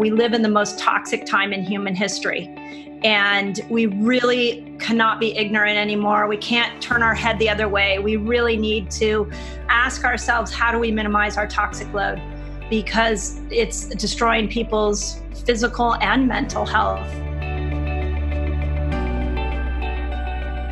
we live in the most toxic time in human history. And we really cannot be ignorant anymore. We can't turn our head the other way. We really need to ask ourselves how do we minimize our toxic load? Because it's destroying people's physical and mental health.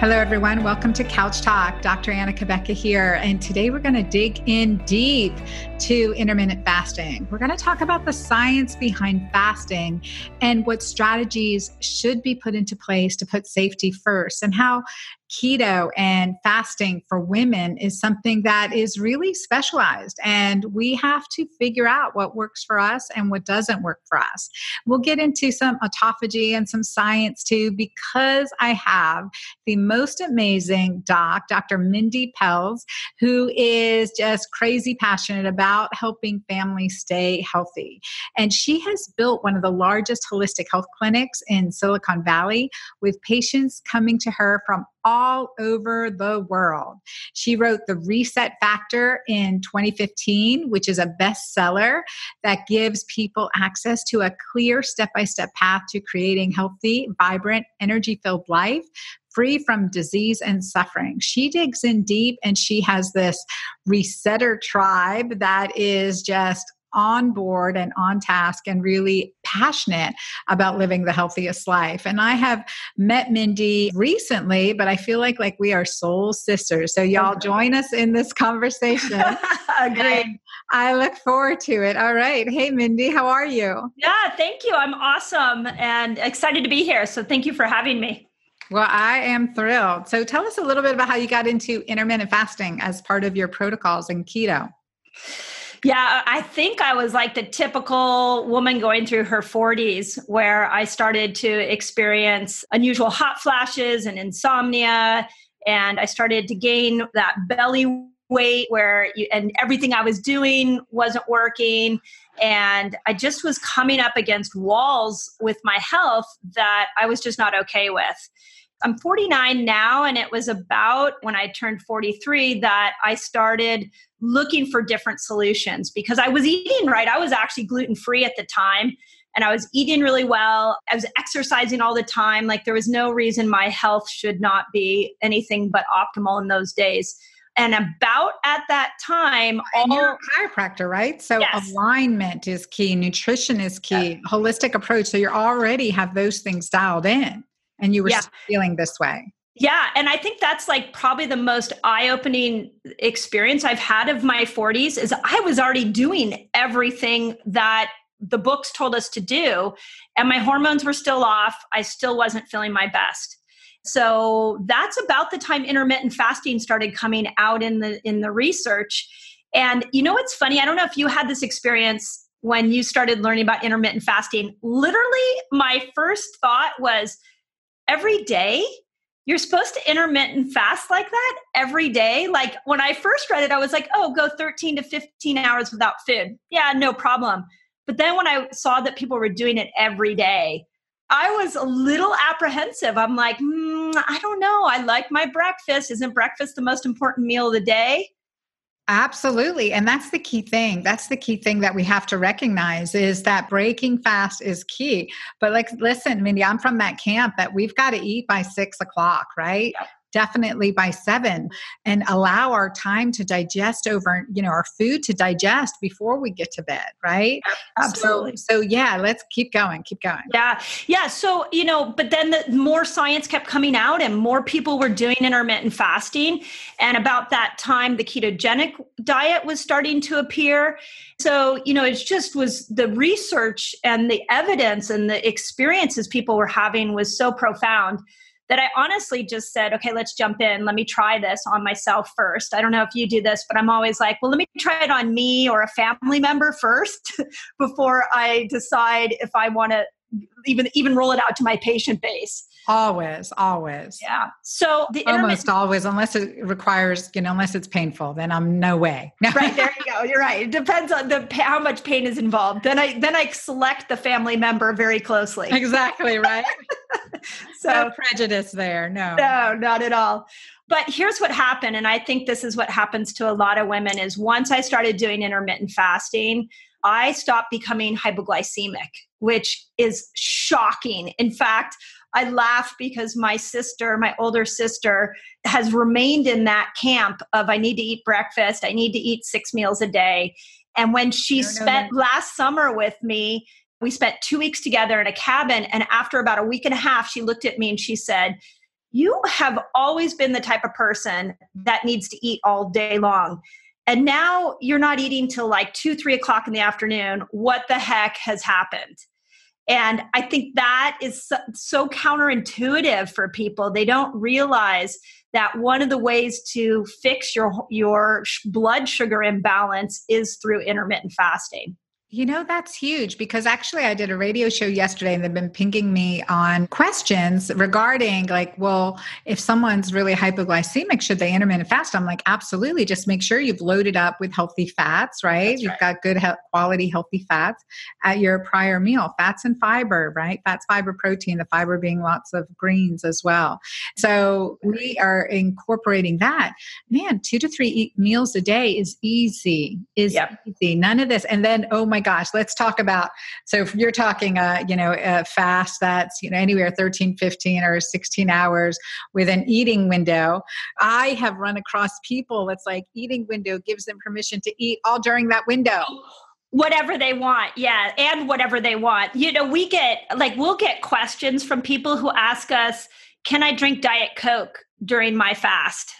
Hello, everyone. Welcome to Couch Talk. Dr. Anna Cabeca here. And today we're going to dig in deep to intermittent fasting. We're going to talk about the science behind fasting and what strategies should be put into place to put safety first and how keto and fasting for women is something that is really specialized and we have to figure out what works for us and what doesn't work for us. We'll get into some autophagy and some science too because I have the most amazing doc, Dr. Mindy Pelz, who is just crazy passionate about helping families stay healthy. And she has built one of the largest holistic health clinics in Silicon Valley with patients coming to her from all over the world. She wrote The Reset Factor in 2015, which is a bestseller that gives people access to a clear step by step path to creating healthy, vibrant, energy filled life free from disease and suffering. She digs in deep and she has this resetter tribe that is just on board and on task and really passionate about living the healthiest life. And I have met Mindy recently, but I feel like like we are soul sisters. So y'all join us in this conversation. Great. I look forward to it. All right. Hey Mindy, how are you? Yeah, thank you. I'm awesome and excited to be here. So thank you for having me. Well, I am thrilled. So tell us a little bit about how you got into intermittent fasting as part of your protocols in keto. Yeah, I think I was like the typical woman going through her 40s where I started to experience unusual hot flashes and insomnia. And I started to gain that belly weight where you, and everything I was doing wasn't working. And I just was coming up against walls with my health that I was just not okay with. I'm 49 now, and it was about when I turned 43 that I started looking for different solutions because I was eating right. I was actually gluten free at the time and I was eating really well. I was exercising all the time. Like there was no reason my health should not be anything but optimal in those days. And about at that time, all you're a chiropractor, right? So yes. alignment is key, nutrition is key, yeah. holistic approach. So you already have those things dialed in and you were yeah. feeling this way. Yeah, and I think that's like probably the most eye-opening experience I've had of my 40s is I was already doing everything that the books told us to do and my hormones were still off. I still wasn't feeling my best. So that's about the time intermittent fasting started coming out in the in the research. And you know what's funny? I don't know if you had this experience when you started learning about intermittent fasting. Literally my first thought was every day you're supposed to intermittent fast like that every day. Like when I first read it, I was like, oh, go 13 to 15 hours without food. Yeah, no problem. But then when I saw that people were doing it every day, I was a little apprehensive. I'm like, mm, I don't know. I like my breakfast. Isn't breakfast the most important meal of the day? Absolutely. And that's the key thing. That's the key thing that we have to recognize is that breaking fast is key. But like, listen, Mindy, I'm from that camp that we've got to eat by six o'clock, right? Definitely by seven and allow our time to digest over you know our food to digest before we get to bed right? Um, Absolutely so, so yeah let's keep going keep going. Yeah yeah so you know but then the more science kept coming out and more people were doing intermittent fasting and about that time the ketogenic diet was starting to appear. So you know it just was the research and the evidence and the experiences people were having was so profound that I honestly just said, okay, let's jump in. Let me try this on myself first. I don't know if you do this, but I'm always like, well, let me try it on me or a family member first before I decide if I want to even even roll it out to my patient base. Always, always. Yeah. So the almost always, unless it requires, you know, unless it's painful, then I'm no way. No. Right there, you go. You're right. It depends on the how much pain is involved. Then I then I select the family member very closely. Exactly right. so no prejudice there. No, no, not at all. But here's what happened, and I think this is what happens to a lot of women: is once I started doing intermittent fasting, I stopped becoming hypoglycemic, which is shocking. In fact, I laugh because my sister, my older sister, has remained in that camp of I need to eat breakfast, I need to eat six meals a day. And when she no, spent no, no. last summer with me, we spent two weeks together in a cabin. And after about a week and a half, she looked at me and she said, You have always been the type of person that needs to eat all day long. And now you're not eating till like two, three o'clock in the afternoon. What the heck has happened? And I think that is so, so, counterintuitive for people. They don't realize that one of the ways to fix your your blood sugar imbalance is through intermittent fasting. You know, that's huge because actually I did a radio show yesterday and they've been pinging me on questions regarding like, well, if someone's really hypoglycemic, should they intermittent fast? I'm like, absolutely. Just make sure you've loaded up with healthy fats, right? That's you've right. got good he- quality healthy fats at your prior meal, fats and fiber, right? Fats, fiber, protein, the fiber being lots of greens as well. So we are incorporating that. Man, two to three meals a day is easy, is yep. easy. None of this. And then, oh my my gosh, let's talk about. So if you're talking, uh, you know, a fast that's you know anywhere 13, 15, or 16 hours with an eating window, I have run across people that's like eating window gives them permission to eat all during that window whatever they want yeah and whatever they want you know we get like we'll get questions from people who ask us can i drink diet coke during my fast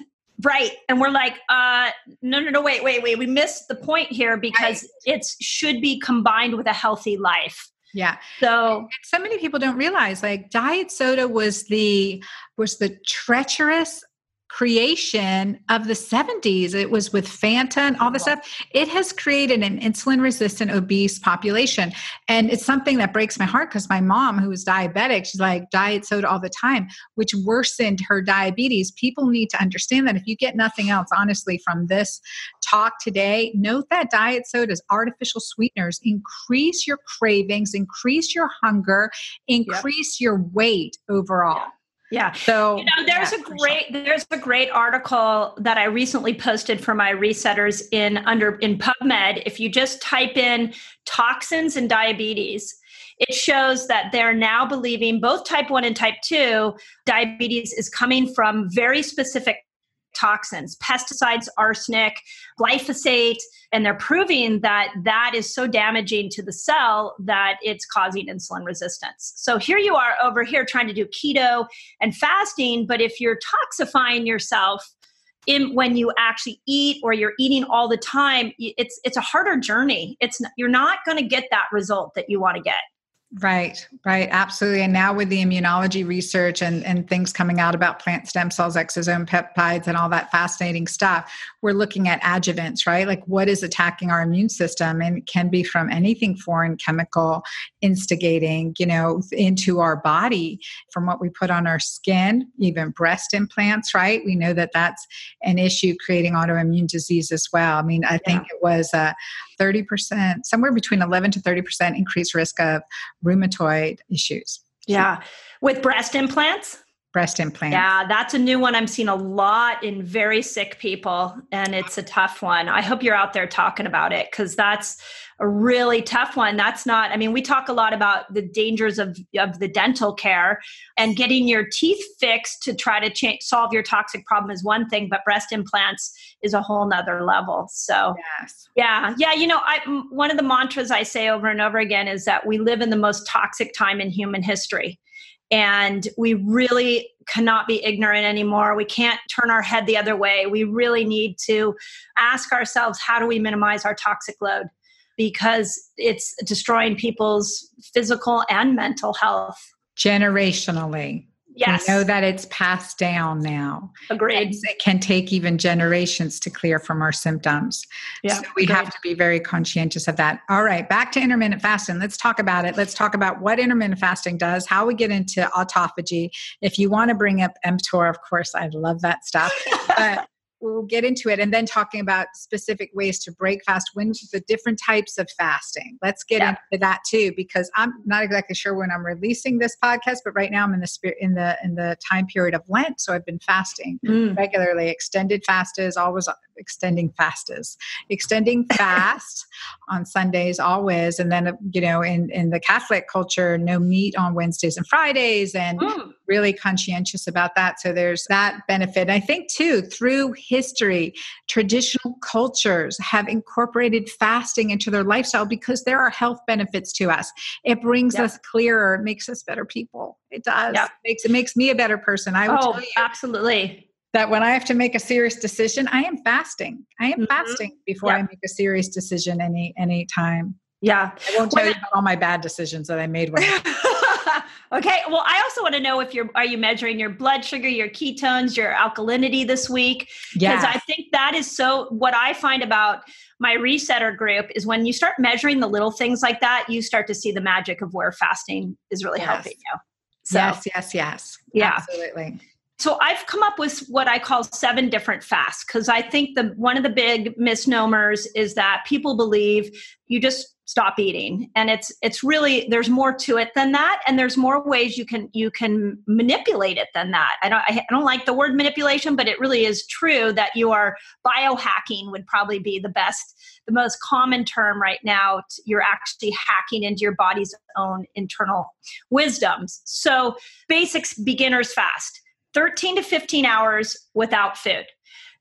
Right. And we're like, uh, no, no, no, wait, wait, wait. We missed the point here because right. it should be combined with a healthy life. Yeah. So so many people don't realize like diet soda was the was the treacherous creation of the 70s. It was with Fanta and all this stuff. It has created an insulin resistant obese population. And it's something that breaks my heart because my mom, who was diabetic, she's like diet soda all the time, which worsened her diabetes. People need to understand that if you get nothing else, honestly, from this talk today, note that diet sodas, artificial sweeteners, increase your cravings, increase your hunger, increase yep. your weight overall. Yeah. Yeah. So you know, there's yeah, a great sure. there's a great article that I recently posted for my resetters in under in PubMed. If you just type in toxins and diabetes, it shows that they're now believing both type 1 and type 2 diabetes is coming from very specific toxins pesticides arsenic glyphosate and they're proving that that is so damaging to the cell that it's causing insulin resistance. So here you are over here trying to do keto and fasting but if you're toxifying yourself in when you actually eat or you're eating all the time it's it's a harder journey. It's you're not going to get that result that you want to get Right, right, absolutely. And now with the immunology research and, and things coming out about plant stem cells, exosome peptides, and all that fascinating stuff, we're looking at adjuvants, right? Like what is attacking our immune system and can be from anything foreign chemical instigating, you know, into our body from what we put on our skin, even breast implants, right? We know that that's an issue creating autoimmune disease as well. I mean, I yeah. think it was a 30%, somewhere between 11 to 30% increased risk of rheumatoid issues. Yeah. With breast implants? Breast implants. Yeah, that's a new one I'm seeing a lot in very sick people, and it's a tough one. I hope you're out there talking about it because that's a really tough one. That's not, I mean, we talk a lot about the dangers of, of the dental care and getting your teeth fixed to try to change, solve your toxic problem is one thing, but breast implants is a whole nother level. So, yes. yeah, yeah. You know, I, one of the mantras I say over and over again is that we live in the most toxic time in human history. And we really cannot be ignorant anymore. We can't turn our head the other way. We really need to ask ourselves how do we minimize our toxic load? Because it's destroying people's physical and mental health. Generationally. Yes. We know that it's passed down now. Agreed. It can take even generations to clear from our symptoms. Yeah, so we agreed. have to be very conscientious of that. All right, back to intermittent fasting. Let's talk about it. Let's talk about what intermittent fasting does, how we get into autophagy. If you want to bring up mTOR, of course, I love that stuff. But we'll get into it and then talking about specific ways to break fast when the different types of fasting let's get yeah. into that too because i'm not exactly sure when i'm releasing this podcast but right now i'm in the spirit in the in the time period of lent so i've been fasting mm. regularly extended fast is always extending fastas, extending fast on Sundays always, and then you know in in the Catholic culture, no meat on Wednesdays and Fridays, and mm. really conscientious about that. So there's that benefit. I think too through history, traditional cultures have incorporated fasting into their lifestyle because there are health benefits to us. It brings yep. us clearer, it makes us better people. It does. Yep. It makes it makes me a better person. I will oh, tell you absolutely that when I have to make a serious decision, I am fasting. I am mm-hmm. fasting before I make a serious decision any any time. Yeah. I won't tell well, you about all my bad decisions that I made when okay. Well, I also want to know if you're are you measuring your blood sugar, your ketones, your alkalinity this week? Because I think that is so what I find about my resetter group is when you start measuring the little things like that, you start to see the magic of where fasting is really yes. helping you. So, yes, yes, yes. Yeah. Absolutely so I've come up with what I call seven different fasts because I think the one of the big misnomers is that people believe you just stop eating and it's it's really there's more to it than that and there's more ways you can you can manipulate it than that. I don't i don't like the word manipulation but it really is true that you are biohacking would probably be the best the most common term right now you're actually hacking into your body's own internal wisdoms. So basics beginners fast 13 to 15 hours without food.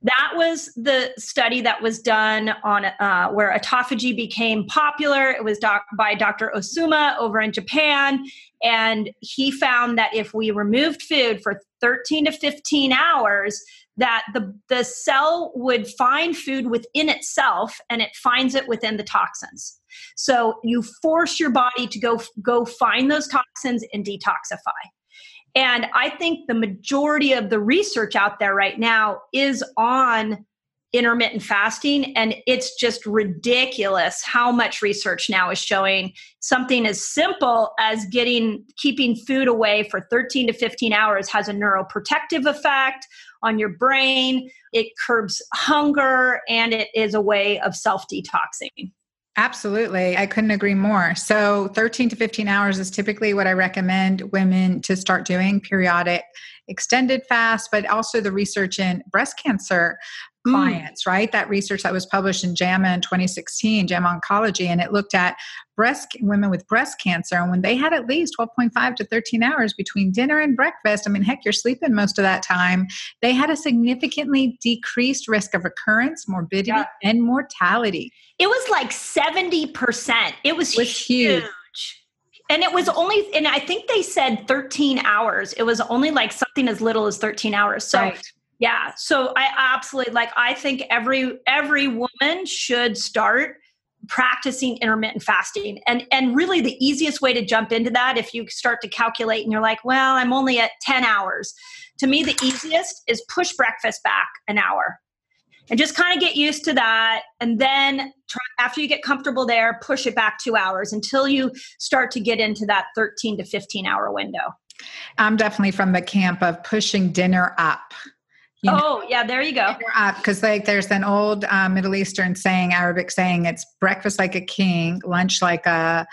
That was the study that was done on uh, where autophagy became popular. It was doc- by Dr. Ohsumi over in Japan. And he found that if we removed food for 13 to 15 hours, that the, the cell would find food within itself and it finds it within the toxins. So you force your body to go, go find those toxins and detoxify. And I think the majority of the research out there right now is on intermittent fasting and it's just ridiculous how much research now is showing something as simple as getting keeping food away for 13 to 15 hours has a neuroprotective effect on your brain. It curbs hunger and it is a way of self-detoxing Absolutely. I couldn't agree more. So, 13 to 15 hours is typically what I recommend women to start doing periodic extended fast, but also the research in breast cancer. Clients, mm. right? That research that was published in JAMA in 2016, JAMA Oncology, and it looked at breast women with breast cancer. And when they had at least 12.5 to 13 hours between dinner and breakfast, I mean, heck, you're sleeping most of that time, they had a significantly decreased risk of recurrence, morbidity, yeah. and mortality. It was like 70%. It was, it was huge. huge. And it was only, and I think they said 13 hours. It was only like something as little as 13 hours. So, right. Yeah. So I absolutely like, I think every, every woman should start practicing intermittent fasting. And and really the easiest way to jump into that if you start to calculate and you're like well i'm only at 10 hours. To me the easiest is push breakfast back an hour and just kind of get used to that. And then try, after you get comfortable there push it back two hours until you start to get into that 13 to 15 hour window. I'm definitely from the camp of pushing dinner up you know, oh yeah there you go. Because like there's an old uh, middle eastern saying arabic saying it's breakfast like a king lunch like a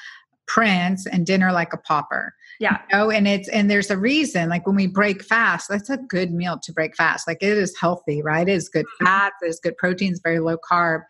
prince and dinner like a pauper. Yeah. you know? and it's and there's a reason like when we break fast that's a good meal to break fast. Like it is healthy right? It is good mm-hmm. fats it is good proteins very low carb.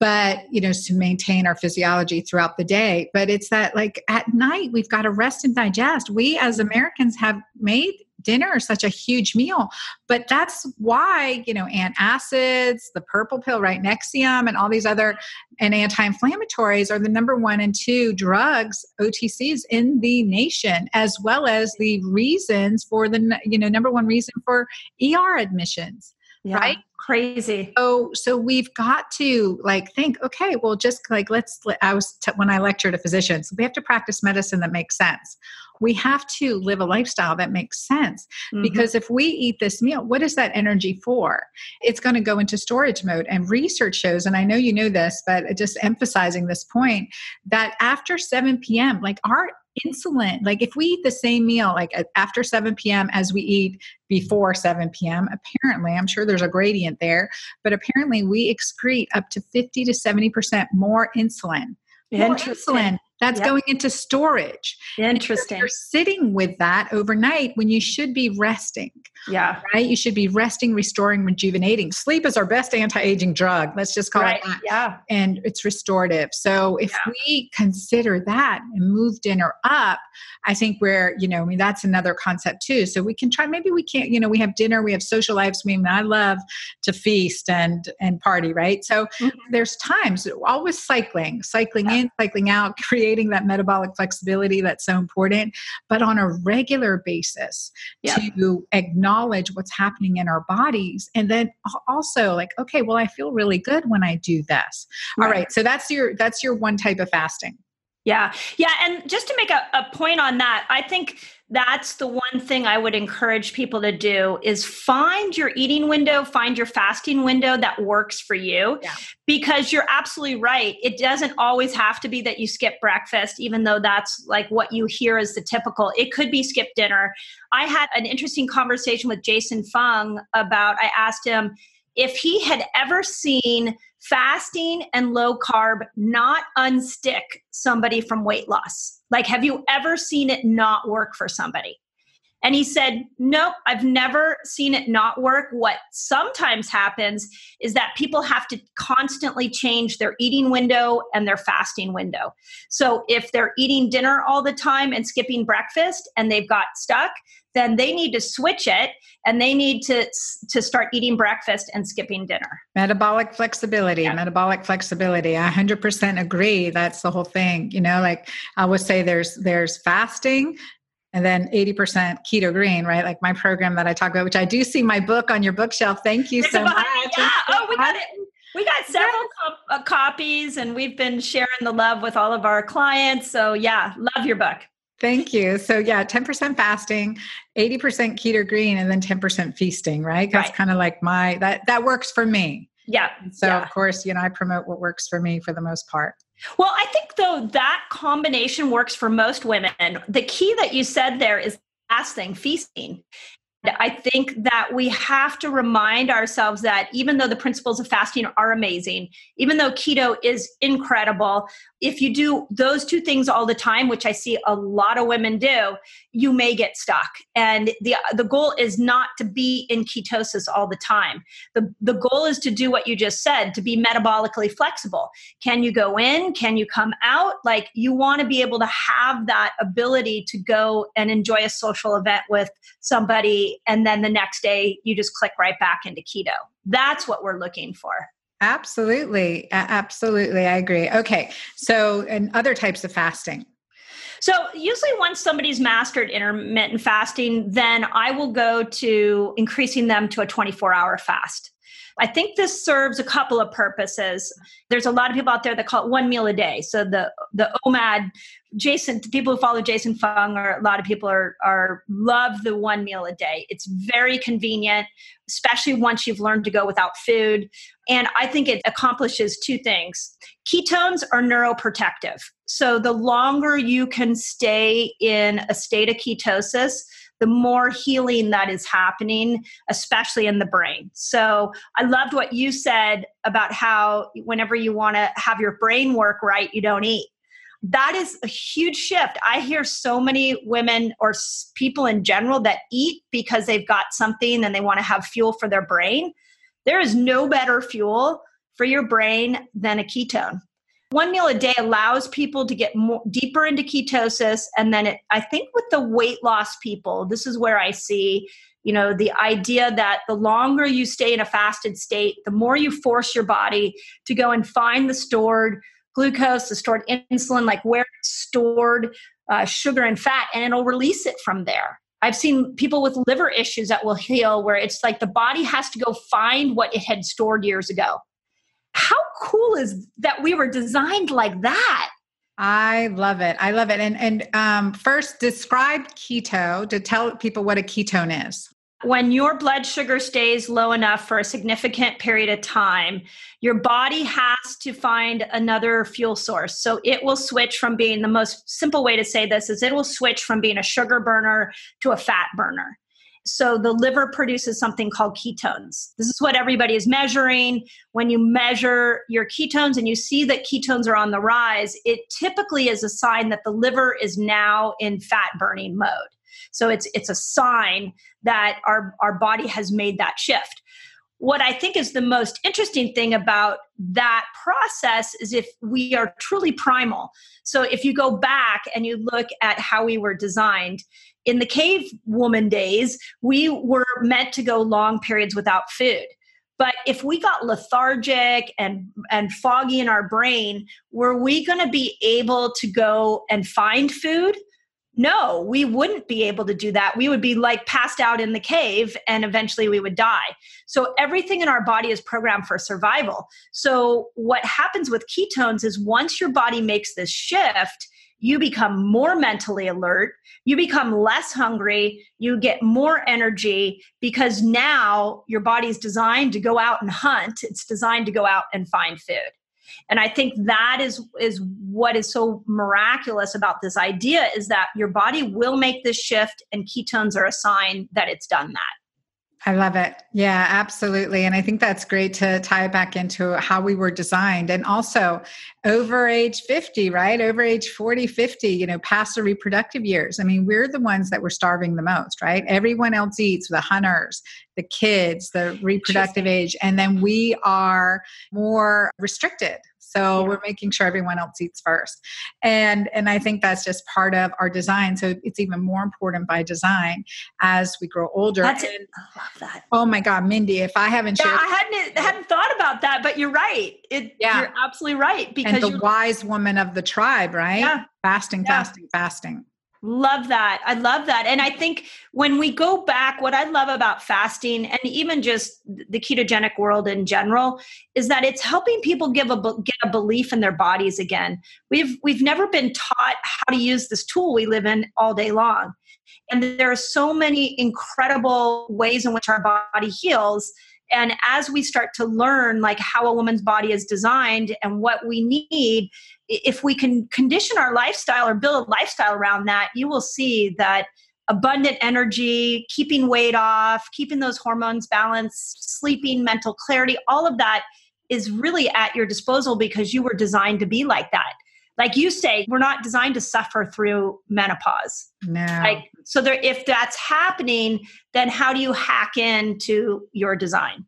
But you know to maintain our physiology throughout the day. But it's that like at night we've got to rest and digest. We as americans have made dinner such a huge meal. But that's why, you know, antacids, the purple pill, right, Nexium, and all these other and anti-inflammatories are the number one and two drugs OTCs in the nation, as well as the reasons for the you know number one reason for ER admissions. Yeah, right? Crazy. So so we've got to like think okay well just like let's i was t- when i lecture to physicians we have to practice medicine that makes sense. We have to live a lifestyle that makes sense mm-hmm. because if we eat this meal what is that energy for? It's going to go into storage mode and research shows and i know you know this but just emphasizing this point that after 7 p.m like our insulin like if we eat the same meal like after 7 p.m as we eat before 7 p.m apparently i'm sure there's a gradient there but apparently we excrete up to 50 to 70 percent more insulin. More insulin that's yep. going into storage. Interesting. You're sitting with that overnight when you should be resting. Yeah. Right? You should be resting, restoring, rejuvenating. Sleep is our best anti aging drug. Let's just call right. it that. Yeah. And it's restorative. So if yeah. we consider that and move dinner up, I think we're, you know, I mean, that's another concept too. So we can try, maybe we can't, you know, we have dinner, we have social lives. I mean, I love to feast and and party, right? So mm-hmm. there's times always cycling, cycling yeah. in, cycling out, creating creating that metabolic flexibility that's so important, but on a regular basis yep. to acknowledge what's happening in our bodies. And then also like, okay, well, I feel really good when I do this. Right. All right. So that's your that's your one type of fasting. Yeah. Yeah. And just to make a, a point on that, I think that's the one thing I would encourage people to do is find your eating window, find your fasting window that works for you. Yeah. Because you're absolutely right. It doesn't always have to be that you skip breakfast, even though that's like what you hear is the typical. It could be skip dinner. I had an interesting conversation with Jason Fung about, I asked him, if he had ever seen fasting and low carb not unstick somebody from weight loss. Like, have you ever seen it not work for somebody? And he said, Nope, I've never seen it not work. What sometimes happens is that people have to constantly change their eating window and their fasting window. So if they're eating dinner all the time and skipping breakfast and they've got stuck, then they need to switch it and they need to to start eating breakfast and skipping dinner metabolic flexibility yeah. metabolic flexibility i 100% agree that's the whole thing you know like i would say there's there's fasting and then 80% keto green, right? Like my program that I talk about, which I do see my book on your bookshelf. Thank you so much. Yeah. Oh, we got it. We got several uh, copies and we've been sharing the love with all of our clients. So, yeah, love your book. Thank you. So yeah, 10% fasting, 80% keto green, and then 10% feasting, right? That's right. kind of like my that that works for me. Yeah. So yeah. of course, you know, I promote what works for me for the most part. Well, I think though that combination works for most women. The key that you said there is fasting, feasting. I think that we have to remind ourselves that even though the principles of fasting are amazing, even though keto is incredible, if you do those two things all the time, which I see a lot of women do, you may get stuck. And the the goal is not to be in ketosis all the time. The the goal is to do what you just said, to be metabolically flexible. Can you go in? Can you come out? Like you want to be able to have that ability to go and enjoy a social event with somebody and then the next day you just click right back into keto. That's what we're looking for. Absolutely. Absolutely. I agree. Okay. So, and other types of fasting. So, usually, once somebody's mastered intermittent fasting, then I will go to increasing them to a 24 hour fast. I think this serves a couple of purposes. There's a lot of people out there that call it one meal a day. So the the OMAD, Jason, people who follow Jason Fung, or a lot of people are are love the one meal a day. It's very convenient, especially once you've learned to go without food. And I think it accomplishes two things. Ketones are neuroprotective. So the longer you can stay in a state of ketosis, the more healing that is happening, especially in the brain. So I loved what you said about how whenever you want to have your brain work right, you don't eat. That is a huge shift. I hear so many women or people in general that eat because they've got something and they want to have fuel for their brain. There is no better fuel for your brain than a ketone one meal a day allows people to get more deeper into ketosis and then it, i think with the weight loss people this is where i see you know the idea that the longer you stay in a fasted state the more you force your body to go and find the stored glucose the stored insulin like where it's stored uh, sugar and fat and it'll release it from there. I've seen people with liver issues that will heal where it's like the body has to go find what it had stored years ago how cool is that we were designed like that? I love it. I love it. And and um, first, describe keto to tell people what a ketone is. When your blood sugar stays low enough for a significant period of time, your body has to find another fuel source. So it will switch from being the most simple way to say this is it will switch from being a sugar burner to a fat burner. So the liver produces something called ketones. This is what everybody is measuring. When you measure your ketones and you see that ketones are on the rise, it typically is a sign that the liver is now in fat burning mode. So it's it's a sign that our our body has made that shift what I think is the most interesting thing about that process is if we are truly primal. So if you go back and you look at how we were designed, in the cave woman days, we were meant to go long periods without food. But if we got lethargic and, and foggy in our brain, were we going to be able to go and find food? No, we wouldn't be able to do that. We would be like passed out in the cave and eventually we would die. So everything in our body is programmed for survival. So what happens with ketones is once your body makes this shift, you become more mentally alert, you become less hungry, you get more energy because now your body's designed to go out and hunt, it's designed to go out and find food and i think that is is what is so miraculous about this idea is that your body will make this shift and ketones are a sign that it's done that I love it. Yeah, absolutely. And I think that's great to tie it back into how we were designed. And also over age 50, right? Over age 40, 50, you know, past the reproductive years. I mean, we're the ones that were starving the most, right? Everyone else eats, the hunters, the kids, the reproductive age. And then we are more restricted, so yeah. we're making sure everyone else eats first. And and I think that's just part of our design. So it's even more important by design as we grow older. That's and, it. I love that. Oh my God, Mindy, if I haven't yeah, shared I hadn't hadn't thought about that, but you're right. It yeah. you're absolutely right. Because and the wise woman of the tribe, right? Yeah. Fasting, yeah. fasting, fasting. Love that. I love that. And I think when we go back, what I love about fasting and even just the ketogenic world in general is that it's helping people give a get a belief in their bodies again. We've we've never been taught how to use this tool we live in all day long. And there are so many incredible ways in which our body heals and as we start to learn like how a woman's body is designed and what we need if we can condition our lifestyle or build a lifestyle around that you will see that abundant energy keeping weight off keeping those hormones balanced sleeping mental clarity all of that is really at your disposal because you were designed to be like that. Like you say we're not designed to suffer through menopause. No. Like so there if that's happening then how do you hack into your design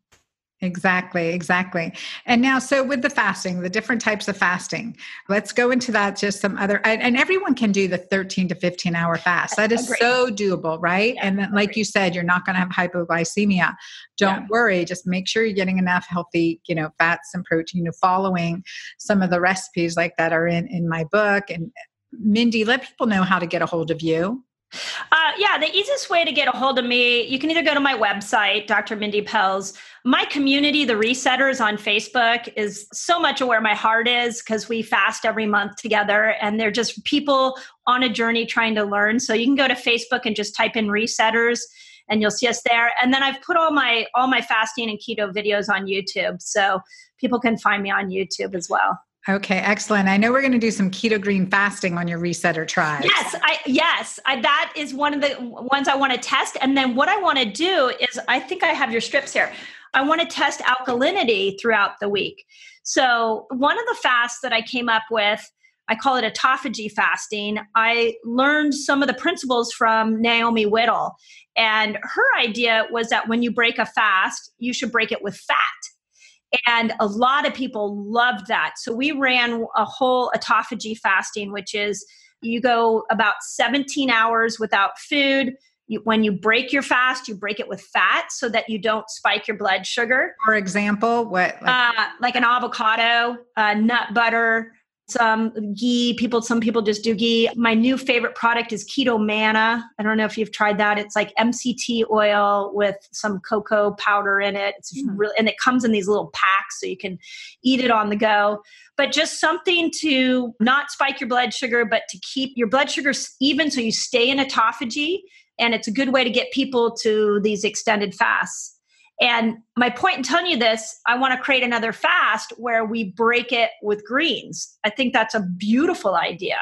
Exactly, exactly. And now, so with the fasting, the different types of fasting, let's go into that. Just some other, and everyone can do the 13 to 15 hour fast. That is Agreed. so doable, right? Yeah, and then, like you said, you're not going to have hypoglycemia. Don't yeah. worry. Just make sure you're getting enough healthy, you know, fats and protein, following some of the recipes like that are in, in my book. And Mindy, let people know how to get a hold of you. Uh, yeah, the easiest way to get a hold of me, you can either go to my website, Dr. Mindy Pelz. My community, the Resetters on Facebook, is so much of where my heart is because we fast every month together and they're just people on a journey trying to learn. So you can go to Facebook and just type in Resetters and you'll see us there. And then I've put all my all my fasting and keto videos on YouTube. So people can find me on YouTube as well. Okay, excellent. I know we're going to do some keto green fasting on your resetter tribe. Yes, I yes, I, that is one of the ones I want to test. And then what I want to do is, I think I have your strips here. I want to test alkalinity throughout the week. So one of the fasts that I came up with, I call it autophagy fasting. I learned some of the principles from Naomi Whittle, and her idea was that when you break a fast, you should break it with fat and a lot of people loved that. So we ran a whole autophagy fasting, which is you go about 17 hours without food. You, when you break your fast, you break it with fat so that you don't spike your blood sugar. For example, what? Like, uh, like an avocado, uh, nut butter, some ghee. People, some people just do ghee. My new favorite product is Keto Manna. I don't know if you've tried that. It's like MCT oil with some cocoa powder in it. It's mm. really, and it comes in these little packs so you can eat it on the go. But just something to not spike your blood sugar, but to keep your blood sugar even so you stay in autophagy. And it's a good way to get people to these extended fasts. And my point in telling you this, I want to create another fast where we break it with greens. I think that's a beautiful idea.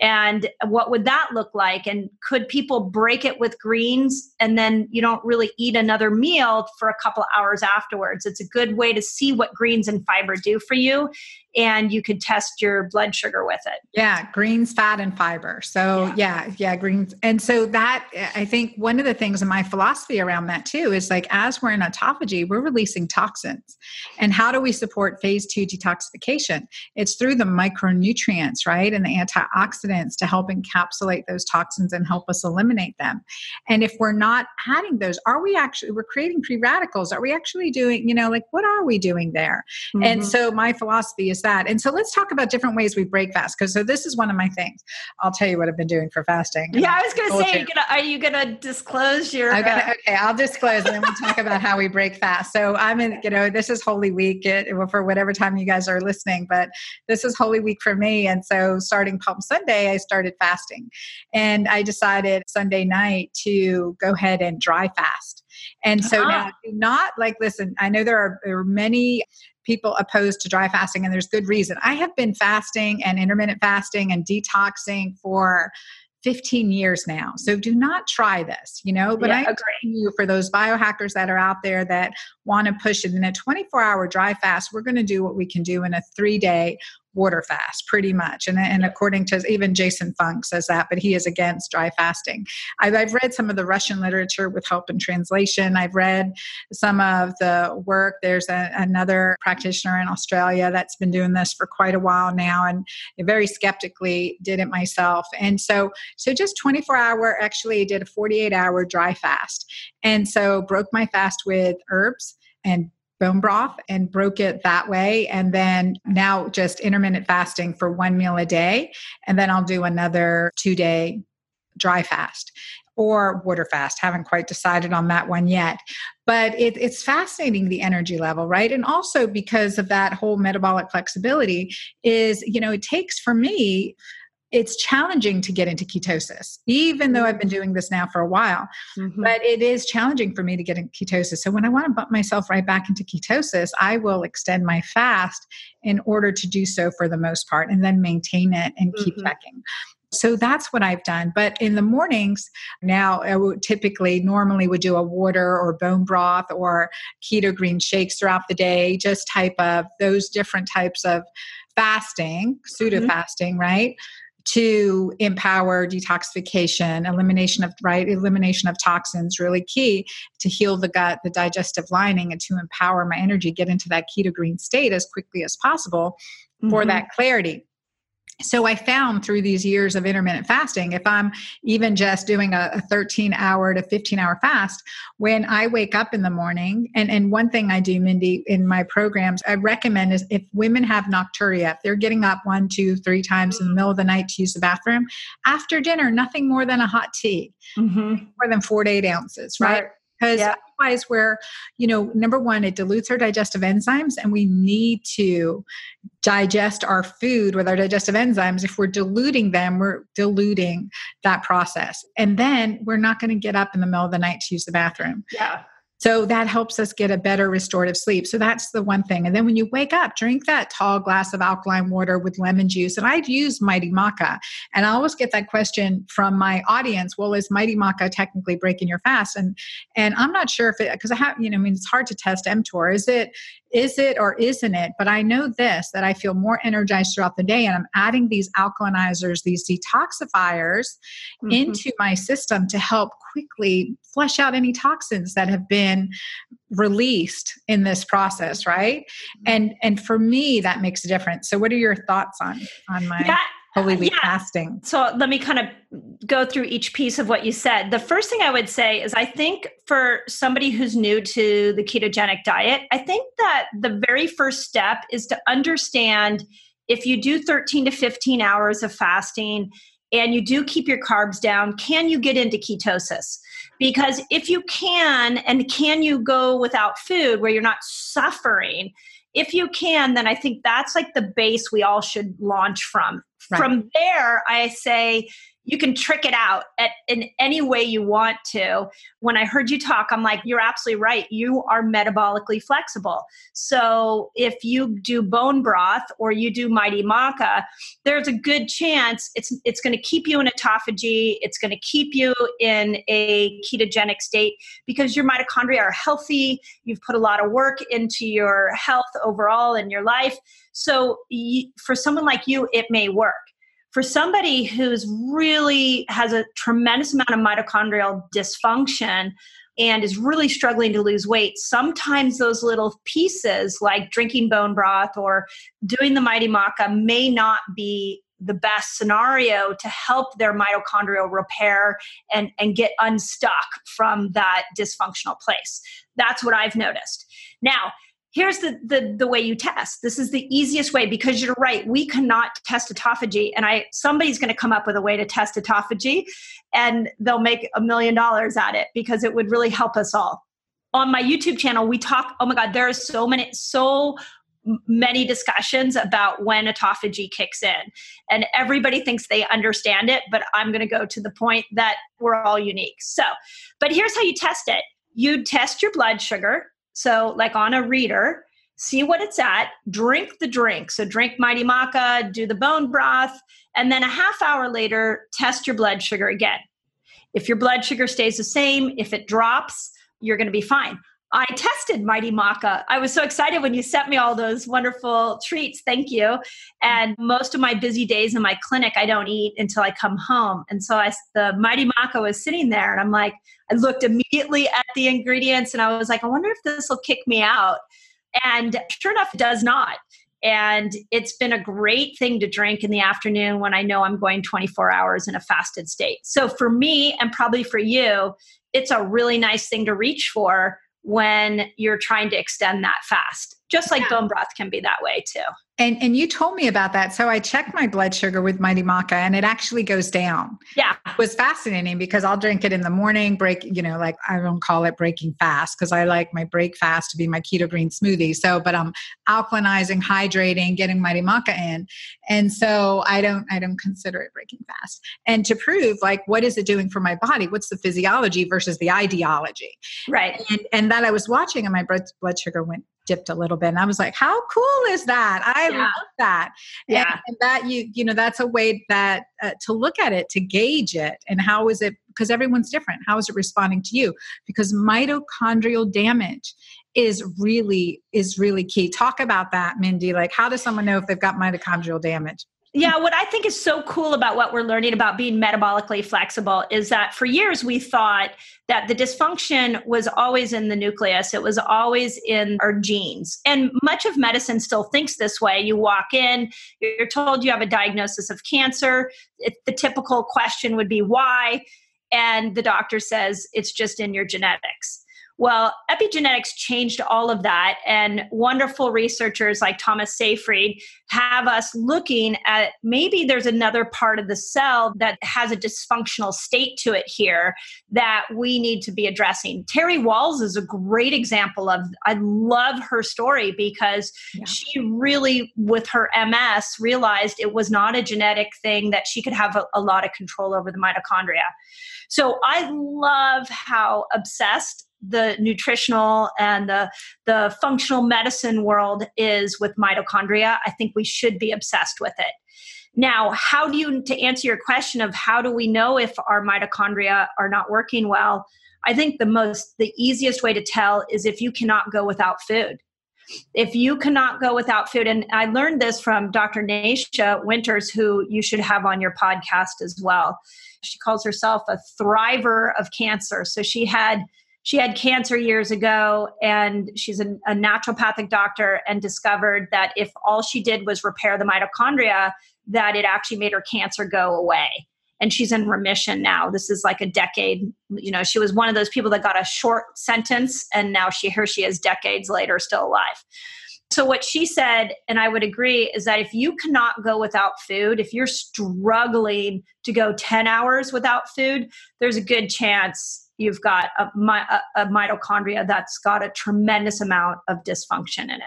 and what would that look like and could people break it with greens and then you don't really eat another meal for a couple hours afterwards it's a good way to see what greens and fiber do for you and you could test your blood sugar with it yeah greens fat and fiber so yeah. yeah yeah greens and so that i think one of the things in my philosophy around that too is like as we're in autophagy we're releasing toxins and how do we support phase two detoxification it's through the micronutrients right and the antioxidants to help encapsulate those toxins and help us eliminate them. And if we're not adding those, are we actually, we're creating free radicals? Are we actually doing, you know, like what are we doing there? Mm-hmm. And so my philosophy is that. And so let's talk about different ways we break fast. Because so this is one of my things. I'll tell you what I've been doing for fasting. Yeah, I was going to say, you. are you going to disclose your? Uh... Gonna, okay, I'll disclose and then we'll talk about how we break fast. So I'm in, you know, this is Holy Week it, for whatever time you guys are listening, but this is Holy Week for me. And so starting Palm Sunday, I started fasting. And I decided Sunday night to go ahead and dry fast. And so uh-huh. now, not like, listen, I know there are, there are many people opposed to dry fasting, and there's good reason. I have been fasting and intermittent fasting and detoxing for 15 years now. So do not try this, you know, but yeah, I agree you for those biohackers that are out there that want to push it in a 24 hour dry fast, we're going to do what we can do in a three day water fast pretty much. And, and according to even Jason Fung says that but he is against dry fasting. I've, I've read some of the russian literature with help in translation. I've read some of the work. There's a, another practitioner in australia that's been doing this for quite a while now and very skeptically did it myself. And so so just 24 hour actually did a 48 hour dry fast. And so broke my fast with herbs and bone broth and broke it that way. And then now just intermittent fasting for one meal a day. And then I'll do another two day dry fast or water fast. Haven't quite decided on that one yet. But it, it's fascinating the energy level, right? And also because of that whole metabolic flexibility, is, you know, it takes for me it's challenging to get into ketosis, even though I've been doing this now for a while. Mm-hmm. But it is challenging for me to get in ketosis. So when I want to bump myself right back into ketosis, I will extend my fast in order to do so for the most part and then maintain it and keep mm-hmm. checking. So that's what I've done. But in the mornings, now I would typically normally would do a water or bone broth or keto green shakes throughout the day, just type of those different types of fasting, pseudo fasting, mm-hmm. right? To empower detoxification elimination of right elimination of toxins really key to heal the gut the digestive lining and to empower my energy get into that keto green state as quickly as possible for mm-hmm. that clarity so I found through these years of intermittent fasting, if I'm even just doing a, a 13 hour to 15 hour fast, when I wake up in the morning, and, and one thing I do, Mindy, in my programs, I recommend is if women have nocturia, if they're getting up one, two, three times in the middle of the night to use the bathroom, after dinner, nothing more than a hot tea, mm-hmm. more than four to eight ounces, right? right because yeah. Otherwise we're you know number one it dilutes our digestive enzymes and we need to digest our food with our digestive enzymes. If we're diluting them we're diluting that process. And then we're not going to get up in the middle of the night to use the bathroom. Yeah so that helps us get a better restorative sleep. So that's the one thing. And then when you wake up, drink that tall glass of alkaline water with lemon juice. And I've used Mighty Maca. And I always get that question from my audience, well, is Mighty Maca technically breaking your fast? And and I'm not sure if it because I have, you know, I mean it's hard to test mTOR. Is it is it or isn't it? But I know this that I feel more energized throughout the day, and I'm adding these alkalinizers, these detoxifiers mm-hmm. into my system to help quickly flush out any toxins that have been released in this process, right? Mm-hmm. And and for me, that makes a difference. So, what are your thoughts on on my? Yeah Holy Week yeah. fasting. So let me kind of go through each piece of what you said. The first thing I would say is I think for somebody who's new to the ketogenic diet, I think that the very first step is to understand if you do 13 to 15 hours of fasting and you do keep your carbs down, can you get into ketosis? Because if you can, and can you go without food where you're not suffering? If you can, then I think that's like the base we all should launch from. Right. From there, I say, you can trick it out at, in any way you want to. When I heard you talk, I'm like, you're absolutely right. You are metabolically flexible. So if you do bone broth or you do mighty maca, there's a good chance it's it's going to keep you in autophagy. It's going to keep you in a ketogenic state because your mitochondria are healthy. You've put a lot of work into your health overall in your life. So you, for someone like you, it may work for somebody who's really has a tremendous amount of mitochondrial dysfunction and is really struggling to lose weight, sometimes those little pieces like drinking bone broth or doing the mighty maca may not be the best scenario to help their mitochondrial repair and, and get unstuck from that dysfunctional place. That's what I've noticed. Now, here's the, the the way you test. This is the easiest way because you're right. We cannot test autophagy and i somebody's going to come up with a way to test autophagy and they'll make a million dollars at it because it would really help us all. On my youtube channel we talk oh my god there are so many so many discussions about when autophagy kicks in and everybody thinks they understand it but i'm going to go to the point that we're all unique. So but here's how you test it. You test your blood sugar so, like on a reader, see what it's at, drink the drink. So, drink Mighty Maca, do the bone broth, and then a half hour later, test your blood sugar again. If your blood sugar stays the same, if it drops, you're going to be fine. I tested Mighty Maca. I was so excited when you sent me all those wonderful treats. Thank you. And most of my busy days in my clinic, I don't eat until I come home. And so I, the Mighty Maca was sitting there, and I'm like, I looked immediately at the ingredients, and I was like, I wonder if this will kick me out. And sure enough, it does not. And it's been a great thing to drink in the afternoon when I know I'm going 24 hours in a fasted state. So for me, and probably for you, it's a really nice thing to reach for when you're trying to extend that fast. Just like yeah. bone broth can be that way too. And and you told me about that. So I checked my blood sugar with Mighty Maca and it actually goes down. Yeah. It was fascinating because I'll drink it in the morning, break, you know, like I don't call it breaking fast because I like my break fast to be my keto green smoothie. So, but I'm alkalinizing, hydrating, getting Mighty Maca in. And so I don't I don't consider it breaking fast. And to prove like what is it doing for my body? What's the physiology versus the ideology? Right. And and that I was watching and my blood blood sugar went dipped a little bit and i was like how cool is that? I yeah. love that. Yeah. and, and, that you you know that's a way that uh, to look at it to gauge it and how is it because everyone's different. How is it responding to you? Because mitochondrial damage is really is really key. Talk about that mindy. Like how does someone know if they've got mitochondrial damage yeah, what I think is so cool about what we're learning about being metabolically flexible is that for years we thought that the dysfunction was always in the nucleus, it was always in our genes. And much of medicine still thinks this way. You walk in, you're told you have a diagnosis of cancer. It, the typical question would be why? And the doctor says it's just in your genetics. Well, epigenetics changed all of that, and wonderful researchers like Thomas Seyfried have us looking at maybe there's another part of the cell that has a dysfunctional state to it here that we need to be addressing. Terry Wahls is a great example of, I love her story because yeah. she really, with her MS, realized it was not a genetic thing, that she could have a, a lot of control over the mitochondria. So I love how obsessed the nutritional and the the functional medicine world is with mitochondria i think we should be obsessed with it. Now how do you to answer your question of how do we know if our mitochondria are not working well i think the most the easiest way to tell is if you cannot go without food. If you cannot go without food and i learned this from dr nasha winters who you should have on your podcast as well. She calls herself a thriver of cancer. So she had she had cancer years ago and she's a, a, naturopathic doctor and discovered that if all she did was repair the mitochondria that it actually made her cancer go away. And she's in remission now. This is like a decade you know she was one of those people that got a short sentence and now she here she is decades later still alive. So what she said and i would agree is that if you cannot go without food if you're struggling to go 10 hours without food there's a good chance you've got a, a, a mitochondria that's got a tremendous amount of dysfunction in it.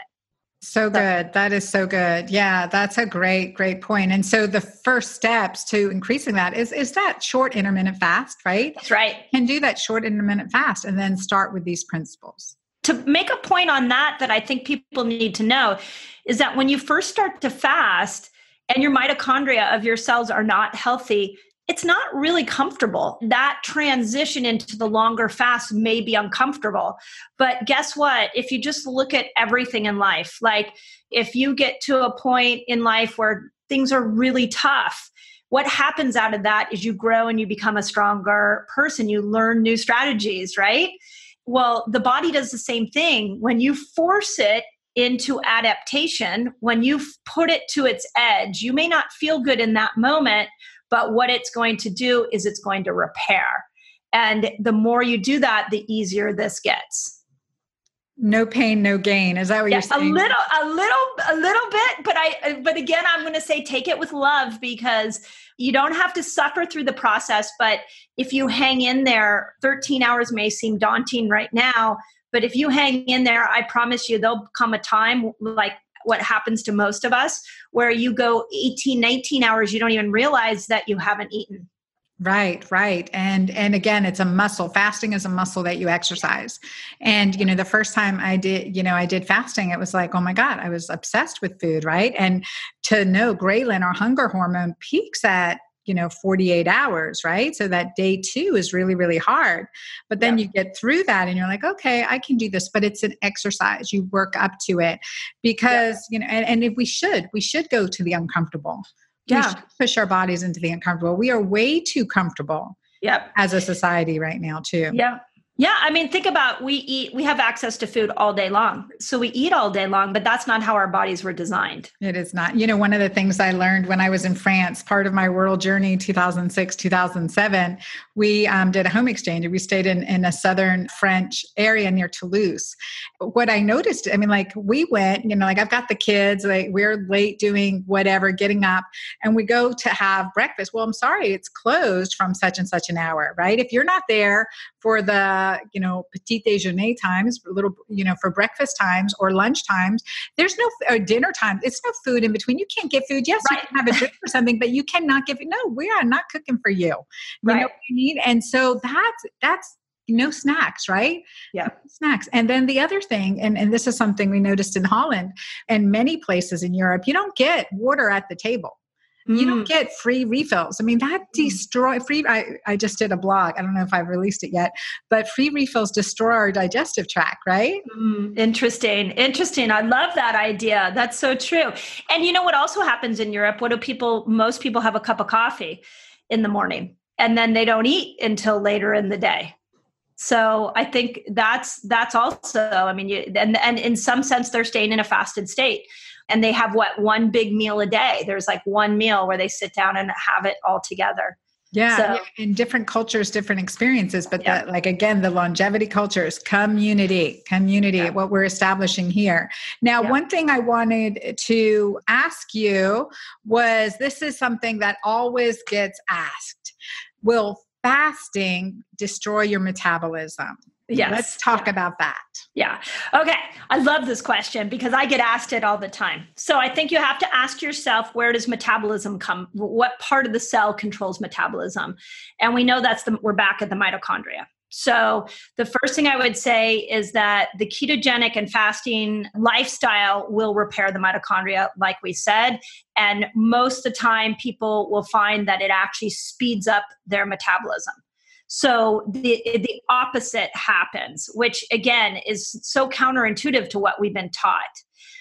So good. That is so good. Yeah, that's a great, great point. And so the first steps to increasing that is is that short intermittent fast, right? That's right. Can do that short intermittent fast and then start with these principles. To make a point on that that I think people need to know is that when you first start to fast and your mitochondria of your cells are not healthy, it's not really comfortable. That transition into the longer fast may be uncomfortable. But guess what? If you just look at everything in life, like if you get to a point in life where things are really tough, what happens out of that is you grow and you become a stronger person. You learn new strategies, right? Well, the body does the same thing. When you force it into adaptation, when you put it to its edge, you may not feel good in that moment, but what it's going to do is it's going to repair. And the more you do that, the easier this gets. No pain, no gain. Is that what yeah, you're saying? A little, a little, a little bit. But I, but again, I'm going to say take it with love because you don't have to suffer through the process. But if you hang in there, 13 hours may seem daunting right now. But if you hang in there, I promise you, there'll come a time like what happens to most of us where you go 18 19 hours you don't even realize that you haven't eaten. Right right. And and again it's a muscle. Fasting is a muscle that you exercise. And you know the first time i did you know i did fasting it was like oh my god i was obsessed with food right? And to know ghrelin our hunger hormone peaks at you know 48 hours right? So that day two is really really hard. But then yeah. you get through that and you're like okay i can do this but it's an exercise. You work up to it because yeah. you know and, and if we should we should go to the uncomfortable. Yeah. push our bodies into the uncomfortable. We are way too comfortable yep. as a society right now too. Yeah yeah, I mean, think about we eat, we have access to food all day long. So we eat all day long, but that's not how our bodies were designed. It is not. You know, one of the things I learned when I was in France, part of my world journey, 2006, 2007, we um, did a home exchange. We stayed in, in a southern French area near Toulouse. What I noticed, I mean, like we went, you know, like I've got the kids, like we're late doing whatever, getting up, and we go to have breakfast. Well, I'm sorry, it's closed from such and such an hour, right? If you're not there for the Uh, you know petit déjeuner times little you know for breakfast times or lunch times there's no or dinner time it's no food in between you can't get food yes right. you can have a drink or something but you cannot give it no we are not cooking for you you right. know what you need and so that's that's no snacks, right? Yeah. snacks. And then the other thing, and, and this is something we noticed in Holland and many places in Europe, you don't get water at the table. You don't mm. get free refills. I mean, that mm. destroy free. I, I just did a blog. I don't know if I've released it yet, but free refills destroy our digestive tract, right? Mm, interesting. Interesting. I love that idea. That's so true. And you know what also happens in Europe? What do people, most people have a cup of coffee in the morning and then they don't eat until later in the day. So I think that's that's also. I mean, you, and and in some sense, they're staying in a fasted state and they have what one big meal a day there's like one meal where they sit down and have it all together yeah, so, yeah, in different cultures, different experiences, but yeah. like again, the longevity cultures, community, community, yeah. what we're establishing here. Now, one thing I wanted to ask you was this is something that always gets asked. Will fasting destroy your metabolism? Yes. Let's talk yeah. about that. Yeah. Okay. I love this question because I get asked it all the time. So I think you have to ask yourself where does metabolism come? What part of the cell controls metabolism? And we know that's the we're back at the mitochondria. So, the first thing I would say is that the ketogenic and fasting lifestyle will repair the mitochondria, like we said. And most of the time, people will find that it actually speeds up their metabolism. So the the opposite happens, which again is so counterintuitive to what we've been taught.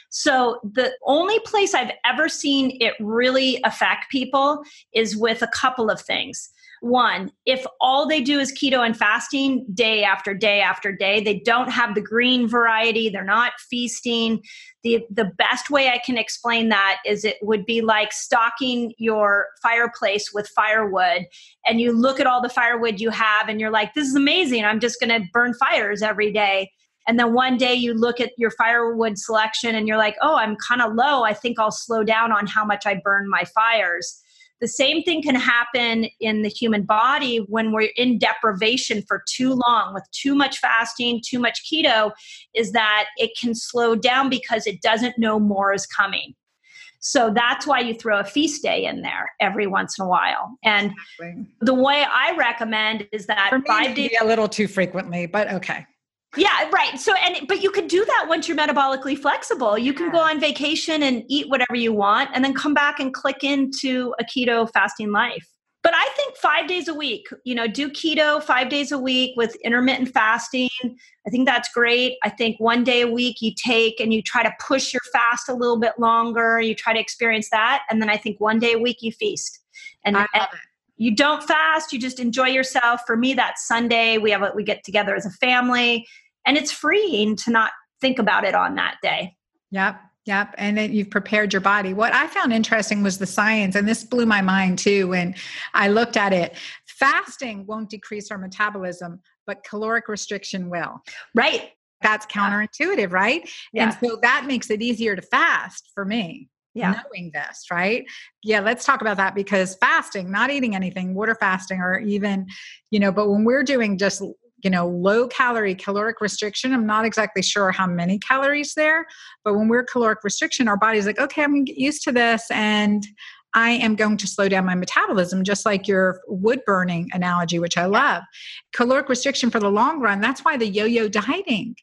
So the only place I've ever seen it really affect people is with a couple of things. One, if all they do is keto and fasting day after day after day, they don't have the green variety, they're not feasting. The, the best way I can explain that is it would be like stocking your fireplace with firewood, and you look at all the firewood you have, and you're like, this is amazing. I'm just going to burn fires every day. And then one day you look at your firewood selection and you're like, oh, I'm kind of low. I think I'll slow down on how much I burn my fires the same thing can happen in the human body when we're in deprivation for too long with too much fasting, too much keto, is that it can slow down because it doesn't know more is coming. So that's why you throw a feast day in there every once in a while. And exactly. the way I recommend is that five days a little too frequently, but okay. Yeah, right. So and but you can do that once you're metabolically flexible. You can go on vacation and eat whatever you want and then come back and click into a keto fasting life. But I think 5 days a week, you know, do keto 5 days a week with intermittent fasting. I think that's great. I think one day a week you take and you try to push your fast a little bit longer, you try to experience that and then I think one day a week you feast. And, and you don't fast you just enjoy yourself for me that's sunday we have a, we get together as a family and it's freeing to not think about it on that day yep Yep. And then you've prepared your body. What I found interesting was the science, and this blew my mind too when I looked at it. Fasting won't decrease our metabolism, but caloric restriction will. Right. That's counterintuitive, right? Yeah. And so that makes it easier to fast for me yeah. knowing this, right? Yeah, let's talk about that because fasting, not eating anything, water fasting, or even, you know, but when we're doing just, you know, low calorie caloric restriction, I'm not exactly sure how many calories there, but when we're caloric restriction, our body's like, okay, I'm gonna get used to this and I am going to slow down my metabolism, just like your wood burning analogy, which I love. Caloric restriction for the long run, that's why the yo yo dieting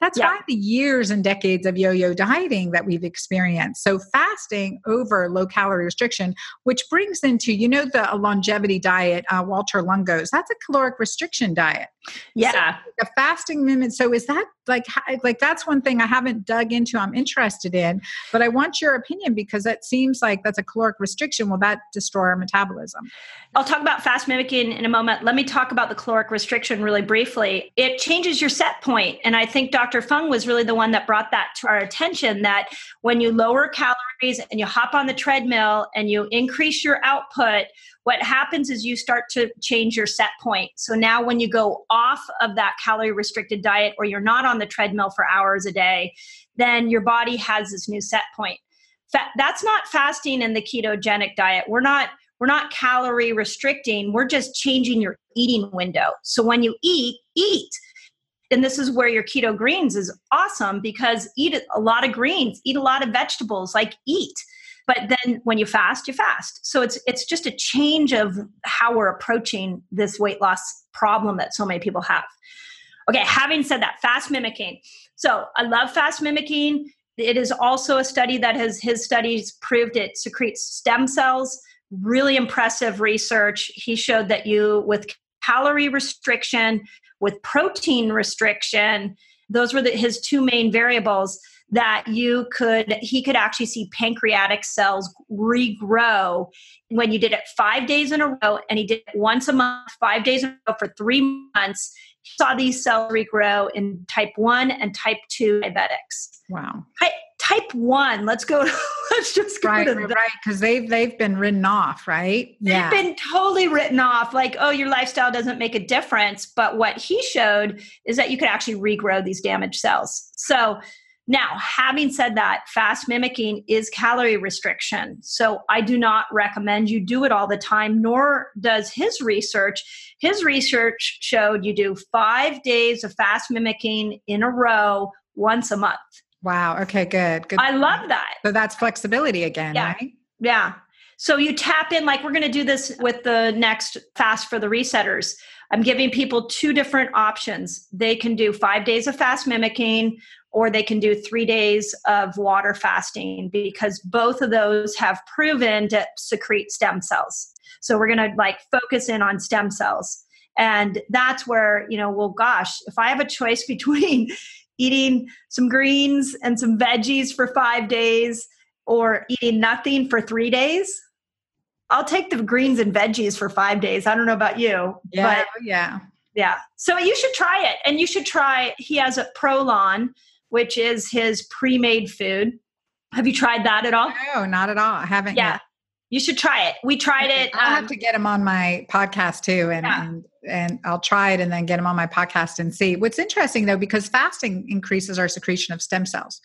that's yeah. why the years and decades of yo yo dieting that we've experienced. So, fasting over low calorie restriction, which brings into, you know, the longevity diet, uh, Walter Longo's, that's a caloric restriction diet. Yeah. So, a fasting movement. So, is that like, like that's one thing I haven't dug into, I'm interested in, but I want your opinion because that seems like that's a caloric restriction. Will that destroy our metabolism? I'll talk about fast mimicking in a moment. Let me talk about the caloric restriction really briefly. It changes your set point, And I think Dr. Dr. Fung was really the one that brought that to our attention that when you lower calories and you hop on the treadmill and you increase your output, what happens is you start to change your set point. So now when you go off of that calorie restricted diet or you're not on the treadmill for hours a day, then your body has this new set point. That's not fasting in the ketogenic diet. We're not we're not calorie restricting. We're just changing your eating window. So when you eat, eat and this is where your keto greens is awesome because eat a lot of greens eat a lot of vegetables like eat. But then when you fast you fast. So it's it's just a change of how we're approaching this weight loss problem that so many people have. Okay having said that fast mimicking. So i love fast mimicking. It is also a study that has his studies proved it secretes stem cells. Really impressive research. He showed that you with calorie restriction with protein restriction those were the, his two main variables that you could he could actually see pancreatic cells regrow when you did it five days in a row and he did it once a month five days in a row for three months. He saw these cells regrow in type 1 and type 2 diabetics. Wow type one. Let's go. let's just go right, right. Because they've they've been written off, right? They've yeah. been totally written off. Like, oh, your lifestyle doesn't make a difference. But what he showed is that you could actually regrow these damaged cells. So now, having said that, fast mimicking is calorie restriction. So I do not recommend you do it all the time, nor does his research. His research showed you do five days of fast mimicking in a row once a month. Wow. Okay, good. Good. I love that. So that's flexibility again, yeah. right? Yeah. So you tap in, like we're going to do this with the next fast for the resetters. I'm giving people two different options. They can do five days of fast mimicking, or they can do three days of water fasting because both of those have proven to secrete stem cells. So we're going to like focus in on stem cells. And that's where, you know, well, gosh, if I have a choice between eating some greens and some veggies for five days or eating nothing for three days, I'll take the greens and veggies for five days. I don't know about you. Yeah. But oh, yeah. Yeah. So you should try it. And you should try, he has a Prolon, which is his pre made food. Have you tried that at all? No, not at all. I haven't yeah. Yet. You should try it. We tried it. I'll um, have to get him on my podcast too and, yeah. and and I'll try it and then get them on my podcast and see. What's interesting though, because fasting increases our secretion of stem cells.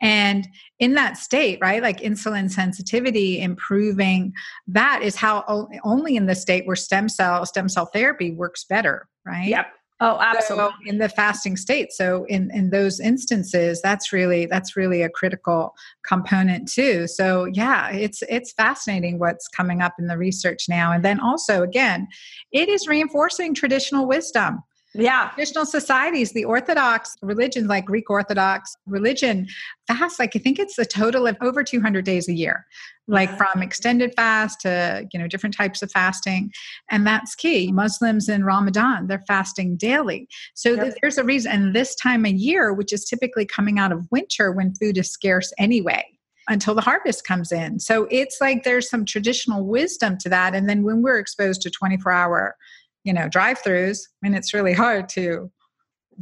And in that state, right, like insulin sensitivity improving, that is how only in the state where stem cell stem cell therapy works better, right? Yep. Oh, absolutely. So in the fasting state. So in in those instances, that's really that's really a critical component too. So yeah, it's it's fascinating what's coming up in the research now. And then also again, it is reinforcing traditional wisdom. Yeah. Traditional societies, the Orthodox religion, like Greek Orthodox religion, fast, like I think it's a total of over 200 days a year, like from extended fast to, you know, different types of fasting. And that's key. Muslims in Ramadan, they're fasting daily. So yep. there's a reason. And this time of year, which is typically coming out of winter when food is scarce anyway, until the harvest comes in. So it's like there's some traditional wisdom to that. And then when we're exposed to 24 hour you know drive-throughs I mean, it's really hard to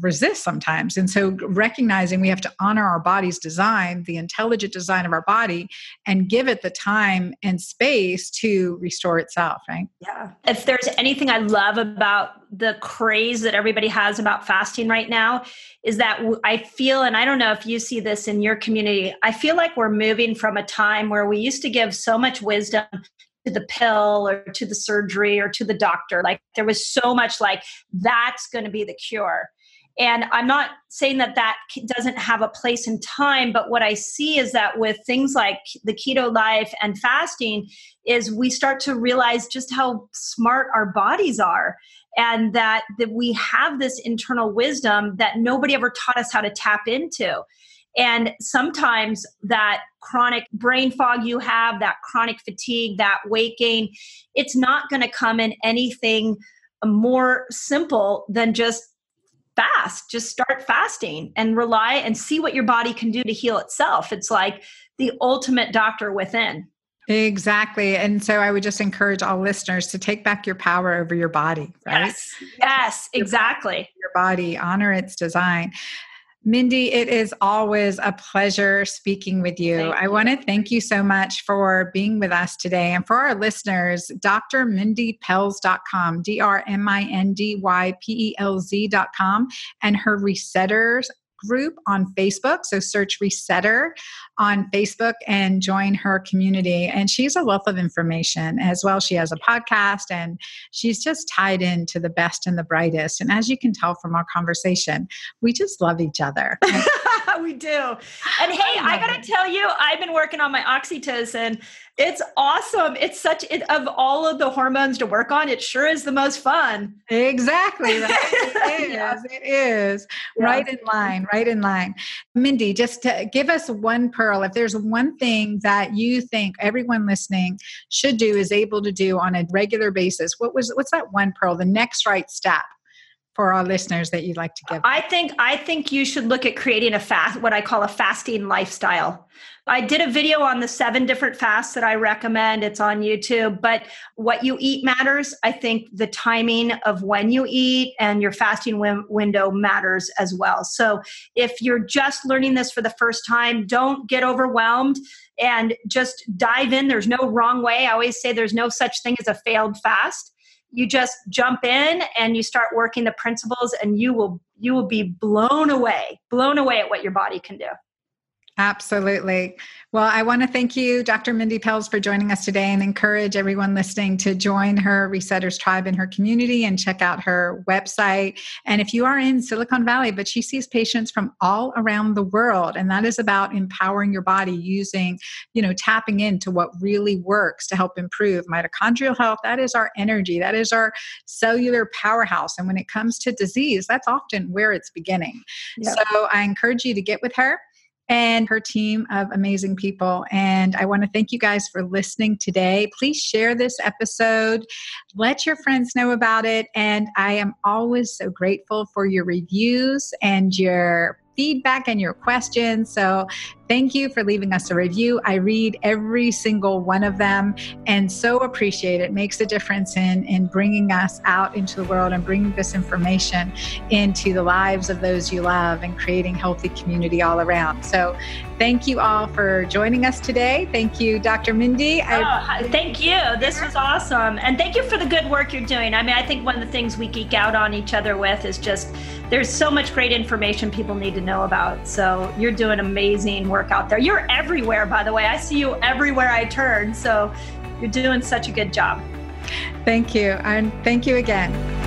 resist sometimes. And so recognizing we have to honor our body's design the intelligent design of our body and give it the time and space to restore itself right? Yeah. If there's anything i love about the craze that everybody has about fasting right now is that i feel and i don't know if you see this in your community i feel like we're moving from a time where we used to give so much wisdom to the pill or to the surgery or to the doctor. Like there was so much like that's going to be the cure. And I'm not saying that that doesn't have a place in time, but what I see is that with things like the keto life and fasting, is we start to realize just how smart our bodies are and that, that we have this internal wisdom that nobody ever taught us how to tap into. And sometimes that chronic brain fog you have, that chronic fatigue, that weight gain, it's not going to come in anything more simple than just fast. Just start fasting and rely and see what your body can do to heal itself. It's like the ultimate doctor within. Exactly. And so I would just encourage all listeners to take back your power over your body, right? Yes, yes exactly. Your body, honor its design. Mindy, it is always a pleasure speaking with you. I want to thank you so much for being with us today. And for our listeners, drmindypelz.com, D R M I N D Y P E L Z.com, and her resetters group on Facebook. So search Resetter on Facebook and join her community. And she's a wealth of information as well. She has a podcast and she's just tied into the best and the brightest. And as you can tell from our conversation, we just love each other. we do. And hey, I, I got to tell you, I've been working on my oxytocin it's awesome. It's such it, of all of the hormones to work on, it sure is the most fun. Exactly. Right? it is. yeah. It is. Yeah. Right in line, right in line. Mindy, just to give us one pearl. If there's one thing that you think everyone listening should do is able to do on a regular basis, what was what's that one pearl? The next right step for our listeners that you'd like to give? I think I think you should look at creating a fast what I call a fasting lifestyle. I did a video on the seven different fasts that I recommend. It's on YouTube, but what you eat matters. I think the timing of when you eat and your fasting win- window matters as well. So if you're just learning this for the first time, don't get overwhelmed and just dive in. There's no wrong way. I always say there's no such thing as a failed fast you just jump in and you start working the principles and you will you will be blown away blown away at what your body can do Absolutely. Well, I want to thank you, Dr. Mindy Pelz, for joining us today and encourage everyone listening to join her Resetters Tribe in her community and check out her website. And if you are in Silicon Valley, but she sees patients from all around the world, and that is about empowering your body using, you know, tapping into what really works to help improve mitochondrial health. That is our energy, that is our cellular powerhouse. And when it comes to disease, that's often where it's beginning. Yep. So I encourage you to get with her and her team of amazing people. And I want to thank you guys for listening today. Please share this episode, let your friends know about it. And I am always so grateful for your reviews and your feedback and your questions. So Thank you for leaving us a review. I read every single one of them and so appreciate it. it makes a difference in, in bringing us out into the world and bringing this information into the lives of those you love and creating healthy community all around. So thank you all for joining us today. Thank you, Dr. Mindy. I- oh, thank you. This was awesome. And thank you for the good work you're doing. I mean, I think one of the things we geek out on each other with is just there's so much great information people need to know about. So you're doing amazing work out there. You're everywhere, by the way. I see you everywhere I turn. So you're doing such a good job. Thank you. And thank you again.